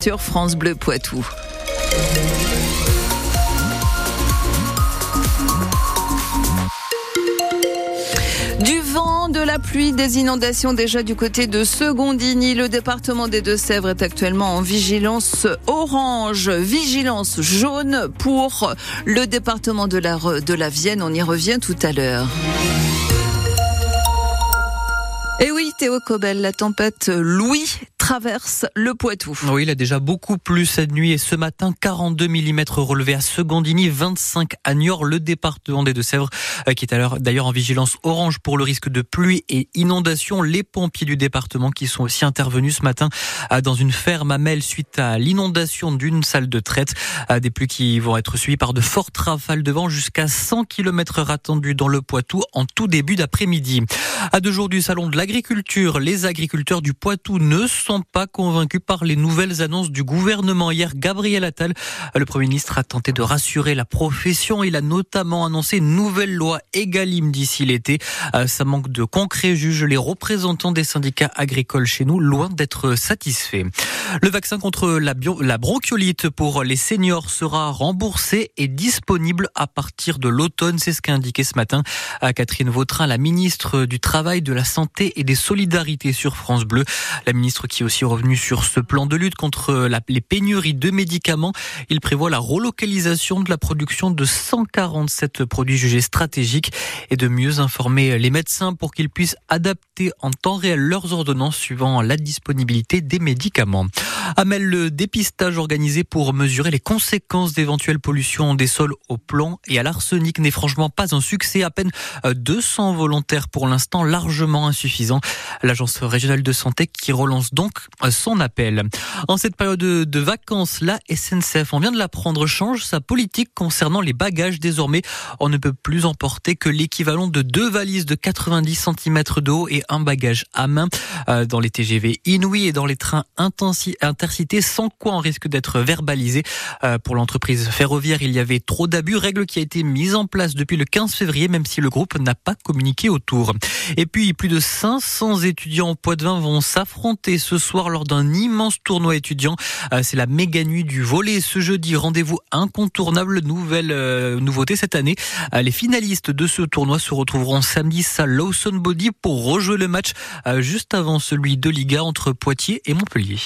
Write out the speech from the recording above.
sur France Bleu Poitou. Du vent, de la pluie, des inondations déjà du côté de Secondini. Le département des Deux-Sèvres est actuellement en vigilance orange, vigilance jaune pour le département de la, de la Vienne. On y revient tout à l'heure. Et oui, Théo Cobel, la tempête Louis traverse le Poitou. Oui, il a déjà beaucoup plu cette nuit et ce matin, 42 mm relevés à Secondini, 25 à Niort, le département des Deux-Sèvres, euh, qui est d'ailleurs en vigilance orange pour le risque de pluie et inondation. Les pompiers du département qui sont aussi intervenus ce matin euh, dans une ferme à Mel suite à l'inondation d'une salle de traite. Euh, des pluies qui vont être suivies par de fortes rafales de vent jusqu'à 100 km attendues dans le Poitou en tout début d'après-midi. À deux jours du salon de l'agriculture, les agriculteurs du Poitou ne sont pas convaincus par les nouvelles annonces du gouvernement. Hier, Gabriel Attal, le Premier ministre, a tenté de rassurer la profession. Il a notamment annoncé une nouvelle loi Egalim d'ici l'été. Euh, ça manque de concret, juge les représentants des syndicats agricoles chez nous, loin d'être satisfaits. Le vaccin contre la, la bronchiolite pour les seniors sera remboursé et disponible à partir de l'automne. C'est ce qu'a indiqué ce matin à Catherine Vautrin, la ministre du Travail, de la Santé et des Solidarités sur France Bleu. La ministre qui aussi revenu sur ce plan de lutte contre les pénuries de médicaments. Il prévoit la relocalisation de la production de 147 produits jugés stratégiques et de mieux informer les médecins pour qu'ils puissent adapter en temps réel leurs ordonnances suivant la disponibilité des médicaments. Amel, le dépistage organisé pour mesurer les conséquences d'éventuelles pollutions des sols au plomb et à l'arsenic n'est franchement pas un succès. À peine 200 volontaires pour l'instant, largement insuffisant. L'agence régionale de santé qui relance donc son appel. En cette période de vacances, la SNCF, on vient de l'apprendre, change sa politique concernant les bagages. Désormais, on ne peut plus emporter que l'équivalent de deux valises de 90 cm de haut et un bagage à main euh, dans les TGV Inouï et dans les trains intercités, sans quoi on risque d'être verbalisé. Euh, pour l'entreprise ferroviaire, il y avait trop d'abus, règle qui a été mise en place depuis le 15 février, même si le groupe n'a pas communiqué autour. Et puis, plus de 500 étudiants au Poids-de-Vin vont s'affronter ce soir lors d'un immense tournoi étudiant. Euh, c'est la méga nuit du volet ce jeudi. Rendez-vous incontournable, nouvelle euh, nouveauté cette année. Euh, les finalistes de ce tournoi se retrouveront samedi à Lawson Body pour rejouer le match juste avant celui de Liga entre Poitiers et Montpellier.